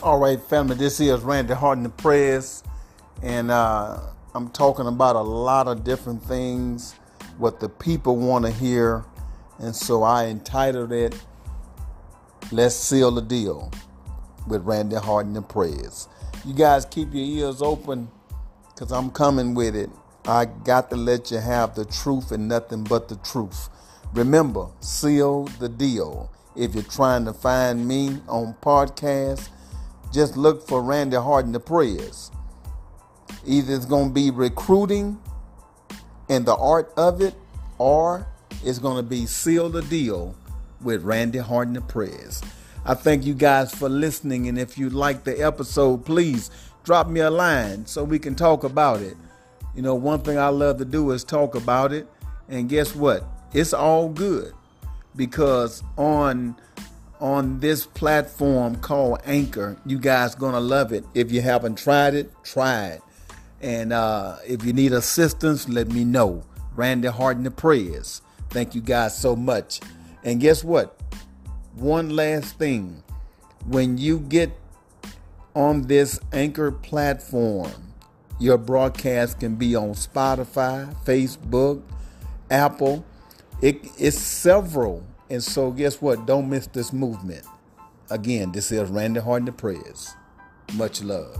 All right, family, this is Randy Harden the Press, and uh, I'm talking about a lot of different things, what the people want to hear, and so I entitled it, Let's Seal the Deal with Randy Harden the Press. You guys keep your ears open, because I'm coming with it. I got to let you have the truth and nothing but the truth. Remember, seal the deal. If you're trying to find me on podcast, just look for Randy Harden the Press. Either it's going to be recruiting and the art of it, or it's going to be seal the deal with Randy Harden the Press. I thank you guys for listening, and if you like the episode, please drop me a line so we can talk about it. You know, one thing I love to do is talk about it, and guess what? It's all good because on on this platform called Anchor. You guys gonna love it. If you haven't tried it, try it. And uh, if you need assistance, let me know. Randy Harden the prayers. Thank you guys so much. And guess what? One last thing. When you get on this Anchor platform, your broadcast can be on Spotify, Facebook, Apple. It, it's several and so, guess what? Don't miss this movement. Again, this is Randy Harden the Press. Much love.